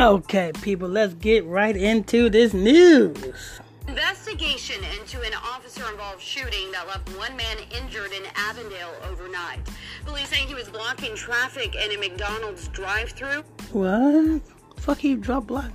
Okay, people, let's get right into this news. Investigation into an officer involved shooting that left one man injured in Avondale overnight. Police saying he was blocking traffic in a McDonald's drive through. What? Fuck you, drop block.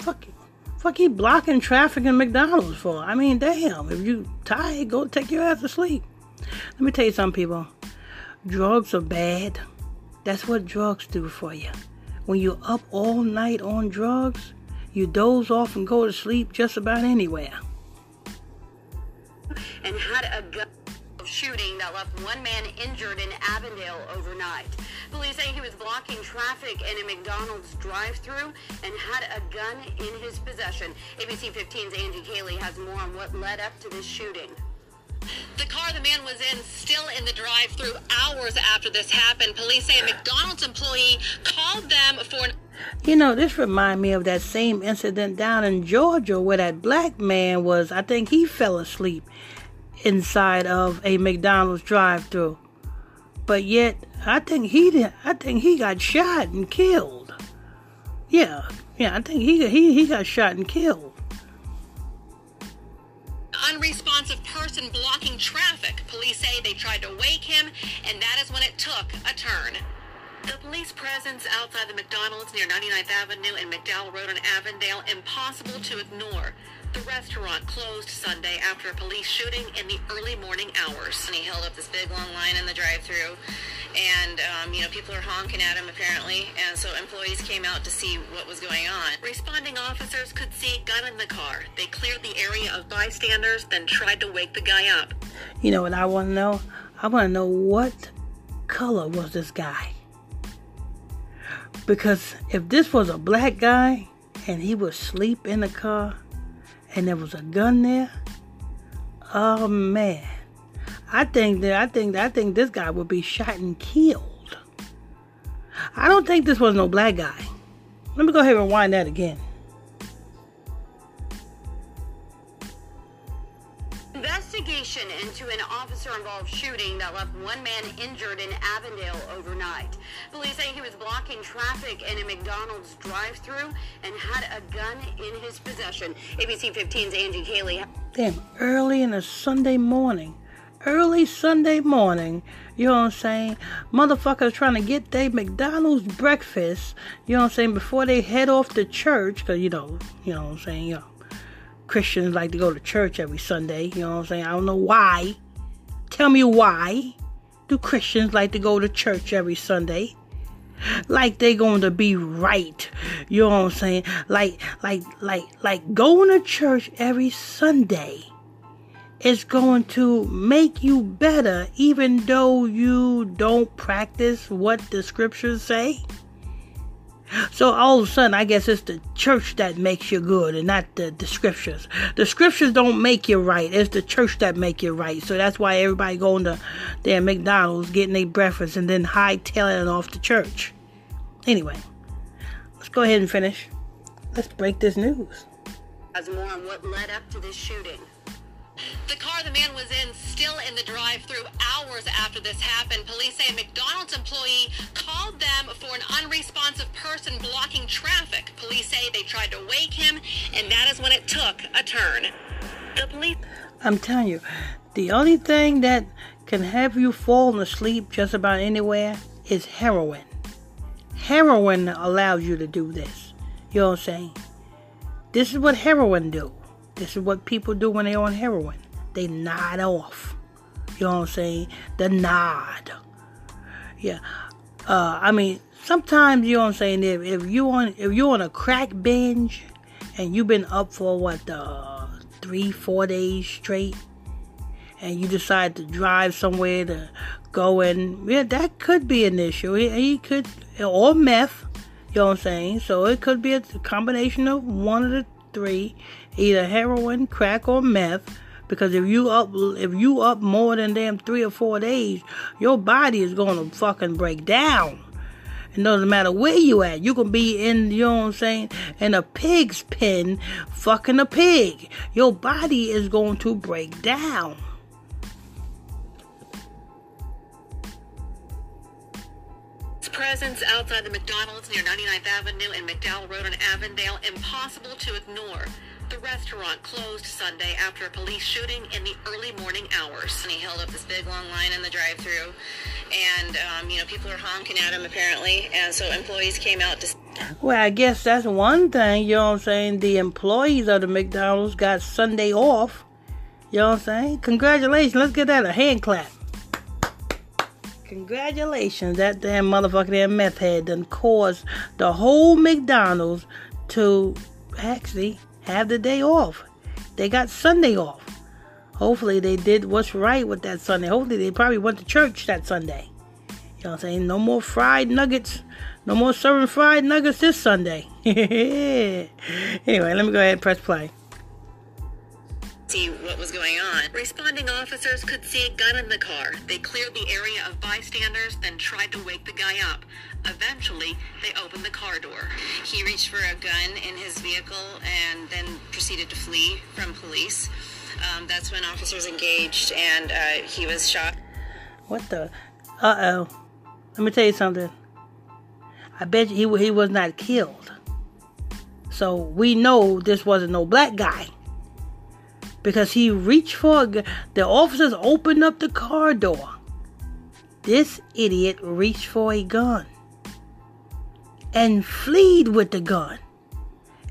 Fuck you. Fuck you blocking traffic in McDonald's for? I mean, damn. If you tired, go take your ass to sleep. Let me tell you something, people. Drugs are bad. That's what drugs do for you. When you're up all night on drugs, you doze off and go to sleep just about anywhere. And had a gun shooting that left one man injured in Avondale overnight. Police say he was blocking traffic in a McDonald's drive-through and had a gun in his possession. ABC 15's Angie Cayley has more on what led up to this shooting. The car the man was in still in the drive-through hours after this happened. Police say a McDonald's employee called them for an You know, this remind me of that same incident down in Georgia where that black man was, I think he fell asleep inside of a McDonald's drive-through. But yet, I think he did, I think he got shot and killed. Yeah, yeah, I think he he he got shot and killed. Person blocking traffic. Police say they tried to wake him, and that is when it took a turn. The police presence outside the McDonald's near 99th Avenue and McDowell Road in Avondale impossible to ignore. The restaurant closed Sunday after a police shooting in the early morning hours. And he held up this big long line in the drive-through, and um, you know people are honking at him apparently, and so employees came out to see what was going on. Responding officers could see a gun in the car. They cleared the area of bystanders, then tried to wake the guy up. You know what I want to know? I want to know what color was this guy? Because if this was a black guy and he was asleep in the car and there was a gun there, oh man. I think that I think I think this guy would be shot and killed. I don't think this was no black guy. Let me go ahead and rewind that again. Investigation into an officer involved shooting that left one man injured in Avondale overnight. Police say he was blocking traffic in a McDonald's drive-through and had a gun in his possession. ABC 15's Angie Cayley. Damn, early in a Sunday morning. Early Sunday morning, you know what I'm saying? Motherfuckers trying to get their McDonald's breakfast, you know what I'm saying, before they head off to church, because, you know, you know what I'm saying, you know, Christians like to go to church every Sunday, you know what I'm saying? I don't know why. Tell me why do Christians like to go to church every Sunday? Like they going to be right. You know what I'm saying? Like like like like going to church every Sunday is going to make you better even though you don't practice what the scriptures say. So all of a sudden, I guess it's the church that makes you good and not the, the scriptures. The scriptures don't make you right. It's the church that make you right. So that's why everybody going to their McDonald's, getting their breakfast, and then hightailing off to church. Anyway, let's go ahead and finish. Let's break this news. Has more on what led up to this shooting. The car the man was in still in the drive-through hours after this happened. Police say a McDonald's employee called them for an unresponsive person blocking traffic. Police say they tried to wake him, and that is when it took a turn. The police I'm telling you, the only thing that can have you fall asleep just about anywhere is heroin. Heroin allows you to do this. You know what I'm saying? This is what heroin do. This is what people do when they're on heroin. They nod off. You know what I'm saying? The nod. Yeah. Uh, I mean, sometimes you know what I'm saying. If, if you on if you're on a crack binge and you've been up for what uh, three four days straight, and you decide to drive somewhere to go and yeah, that could be an issue. He, he could or meth. You know what I'm saying? So it could be a combination of one of the three, either heroin, crack, or meth. Because if you up if you up more than them three or four days, your body is gonna fucking break down. It doesn't matter where you at. You can be in, you know what I'm saying, in a pig's pen, fucking a pig. Your body is going to break down. Presence outside the McDonald's near 99th Avenue and McDowell Road in Avondale impossible to ignore. The restaurant closed Sunday after a police shooting in the early morning hours. And he held up this big long line in the drive-through, and um, you know people are honking at him apparently, and so employees came out to. Well, I guess that's one thing. You know what I'm saying? The employees of the McDonald's got Sunday off. You know what I'm saying? Congratulations. Let's get that a hand clap. Congratulations. That damn motherfucker damn meth head done caused the whole McDonald's to actually have the day off. They got Sunday off. Hopefully they did what's right with that Sunday. Hopefully they probably went to church that Sunday. You know what I'm saying? No more fried nuggets. No more serving fried nuggets this Sunday. anyway, let me go ahead and press play see what was going on. Responding officers could see a gun in the car. They cleared the area of bystanders, then tried to wake the guy up. Eventually, they opened the car door. He reached for a gun in his vehicle and then proceeded to flee from police. Um, that's when officers engaged and uh, he was shot. What the? Uh oh. Let me tell you something. I bet you he, he was not killed. So we know this wasn't no black guy because he reached for. The officers opened up the car door. This idiot reached for a gun and fled with the gun.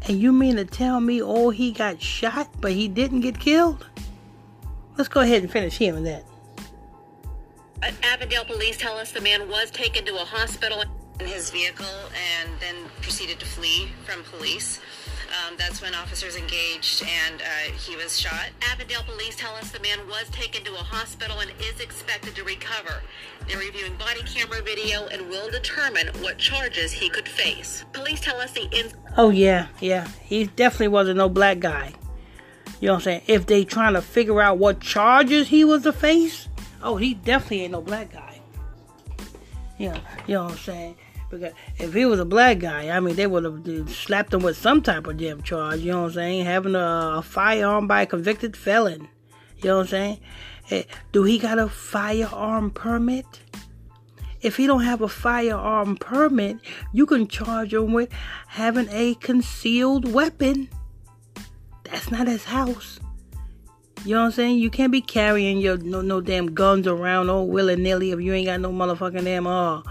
And you mean to tell me, oh, he got shot, but he didn't get killed? Let's go ahead and finish hearing that. Avondale police tell us the man was taken to a hospital in his vehicle and then proceeded to flee from police. Um, that's when officers engaged and uh, he was shot. Avondale police tell us the man was taken to a hospital and is expected to recover. They're reviewing body camera video and will determine what charges he could face. Police tell us the in- Oh yeah, yeah. He definitely wasn't no black guy. You know what I'm saying? If they trying to figure out what charges he was to face, oh, he definitely ain't no black guy. Yeah, know, you know what I'm saying? Because if he was a black guy, I mean, they would have slapped him with some type of damn charge. You know what I'm saying? Having a, a firearm by a convicted felon. You know what I'm saying? Hey, eh, do he got a firearm permit? If he don't have a firearm permit, you can charge him with having a concealed weapon. That's not his house. You know what I'm saying? You can't be carrying your no no damn guns around all willy nilly if you ain't got no motherfucking damn uh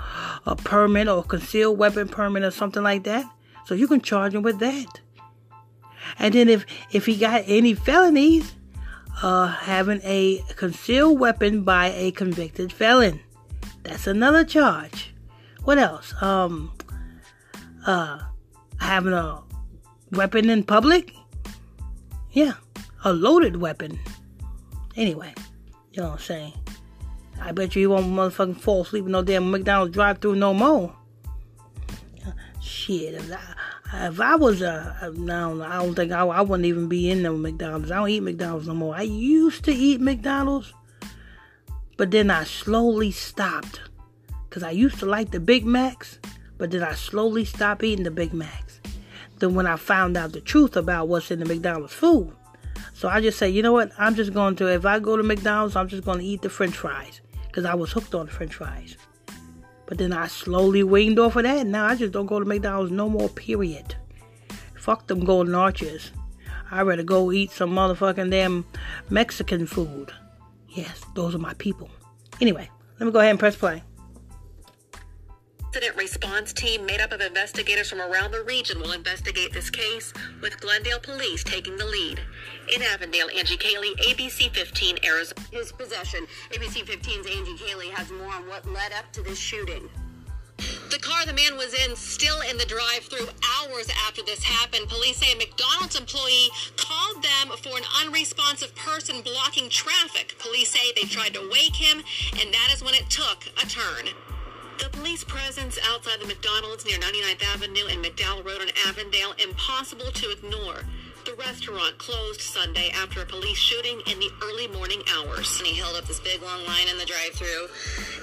a permit or concealed weapon permit or something like that. So you can charge him with that. And then if if he got any felonies, uh having a concealed weapon by a convicted felon. That's another charge. What else? Um uh having a weapon in public? Yeah a loaded weapon. Anyway, you know what I'm saying? I bet you he won't motherfucking fall asleep in no damn McDonald's drive through no more. Shit, if I, if I was a, no, I don't think I, I wouldn't even be in the McDonald's. I don't eat McDonald's no more. I used to eat McDonald's, but then I slowly stopped. Because I used to like the Big Macs, but then I slowly stopped eating the Big Macs. Then when I found out the truth about what's in the McDonald's food, so I just say, you know what? I'm just going to, if I go to McDonald's, I'm just going to eat the french fries. Because I was hooked on french fries. But then I slowly weaned off of that. Now I just don't go to McDonald's no more, period. Fuck them golden arches. I'd rather go eat some motherfucking damn Mexican food. Yes, those are my people. Anyway, let me go ahead and press play incident response team made up of investigators from around the region will investigate this case, with Glendale police taking the lead. In Avondale, Angie Cayley, ABC 15, Arizona. His possession. ABC 15's Angie Cayley has more on what led up to this shooting. The car the man was in still in the drive-through hours after this happened. Police say a McDonald's employee called them for an unresponsive person blocking traffic. Police say they tried to wake him, and that is when it took a turn. The police presence outside the McDonald's near 99th Avenue and McDowell Road in Avondale impossible to ignore. Restaurant closed Sunday after a police shooting in the early morning hours. And he held up this big long line in the drive-through,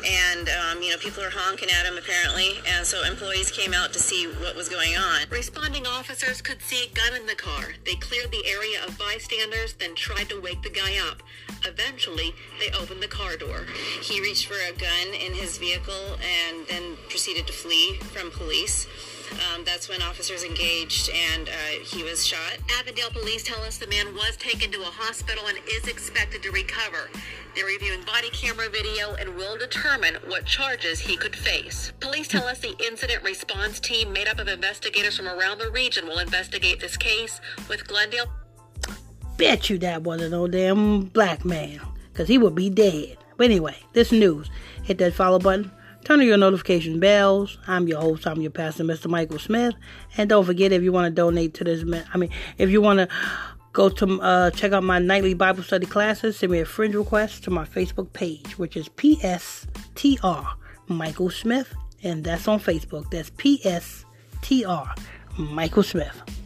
and um, you know people are honking at him apparently, and so employees came out to see what was going on. Responding officers could see a gun in the car. They cleared the area of bystanders, then tried to wake the guy up. Eventually, they opened the car door. He reached for a gun in his vehicle and then proceeded to flee from police. Um, that's when officers engaged and uh, he was shot. Avondale police tell us the man was taken to a hospital and is expected to recover. They're reviewing body camera video and will determine what charges he could face. Police tell us the incident response team, made up of investigators from around the region, will investigate this case with Glendale. Bet you that wasn't no damn black man, because he would be dead. But anyway, this news. Hit that follow button Turn on your notification bells. I'm your host. I'm your pastor, Mr. Michael Smith. And don't forget, if you want to donate to this, I mean, if you want to go to uh, check out my nightly Bible study classes, send me a friend request to my Facebook page, which is PSTR Michael Smith, and that's on Facebook. That's PSTR Michael Smith.